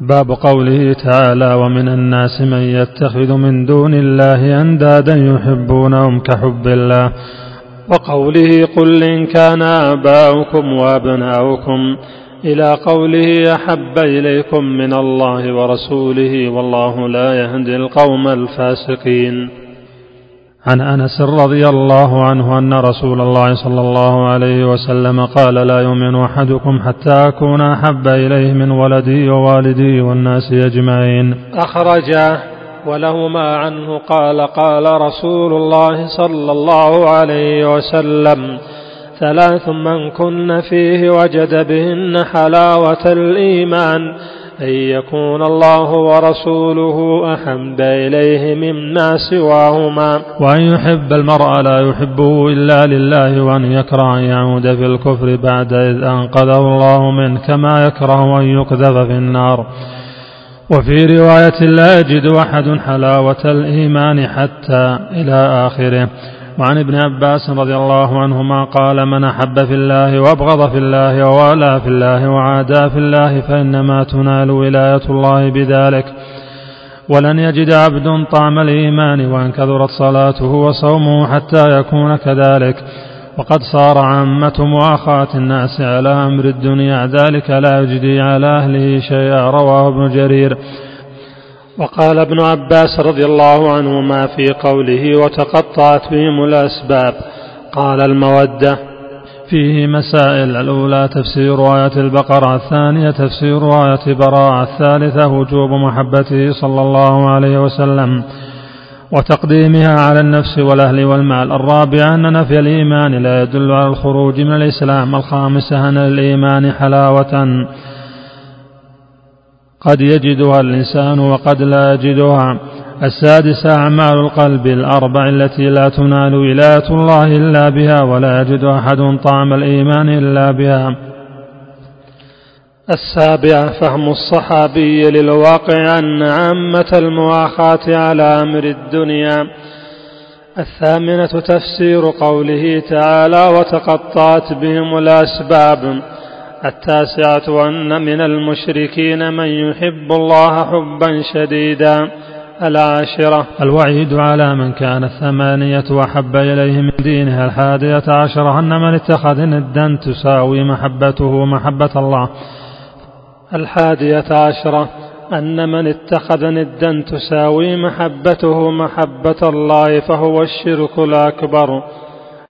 باب قوله تعالى ومن الناس من يتخذ من دون الله أندادا يحبونهم كحب الله. وقوله قل إن كان آباؤكم وأبناؤكم إلى قوله أحب إليكم من الله ورسوله والله لا يهدي القوم الفاسقين. عن أنس رضي الله عنه أن رسول الله صلى الله عليه وسلم قال لا يؤمن أحدكم حتى أكون أحب إليه من ولدي ووالدي والناس أجمعين. اخرجه ولهما عنه قال قال رسول الله صلى الله عليه وسلم ثلاث من كن فيه وجد بهن حلاوة الإيمان أن يكون الله ورسوله أحب إليه مما سواهما. وأن يحب المرء لا يحبه إلا لله وأن يكره أن يعود في الكفر بعد إذ أنقذه الله منه كما يكره أن يقذف في النار. وفي رواية لا يجد أحد حلاوة الإيمان حتى إلى آخره. وعن ابن عباس رضي الله عنهما قال من أحب في الله وأبغض في الله ووالى في الله وعادى في الله فإنما تنال ولاية الله بذلك ولن يجد عبد طعم الإيمان وأن كثرت صلاته وصومه حتى يكون كذلك وقد صار عامة مؤاخاة الناس على أمر الدنيا ذلك لا يجدي على أهله شيئا رواه ابن جرير وقال ابن عباس رضي الله عنهما في قوله وتقطعت بهم الأسباب قال المودة فيه مسائل الأولى تفسير آية البقرة الثانية تفسير آية براءة الثالثة وجوب محبته صلى الله عليه وسلم وتقديمها على النفس والأهل والمال. الرابعة أن نفي الإيمان لا يدل على الخروج من الإسلام. الخامسة أن الإيمان حلاوة. قد يجدها الإنسان وقد لا يجدها. السادسة أعمال القلب الأربع التي لا تنال ولاية الله إلا بها ولا يجد أحد طعم الإيمان إلا بها. السابعة فهم الصحابي للواقع أن عامة المواخاة على أمر الدنيا. الثامنة تفسير قوله تعالى وتقطعت بهم الأسباب. التاسعة أن من المشركين من يحب الله حبا شديدا العاشرة. الوعيد على من كان الثمانية وحب إليه من دينها الحادية عشرة أن من اتخذ ندا تساوي محبته محبة الله. الحادية عشرة أن من اتخذ ندا تساوي محبته محبة الله فهو الشرك الأكبر.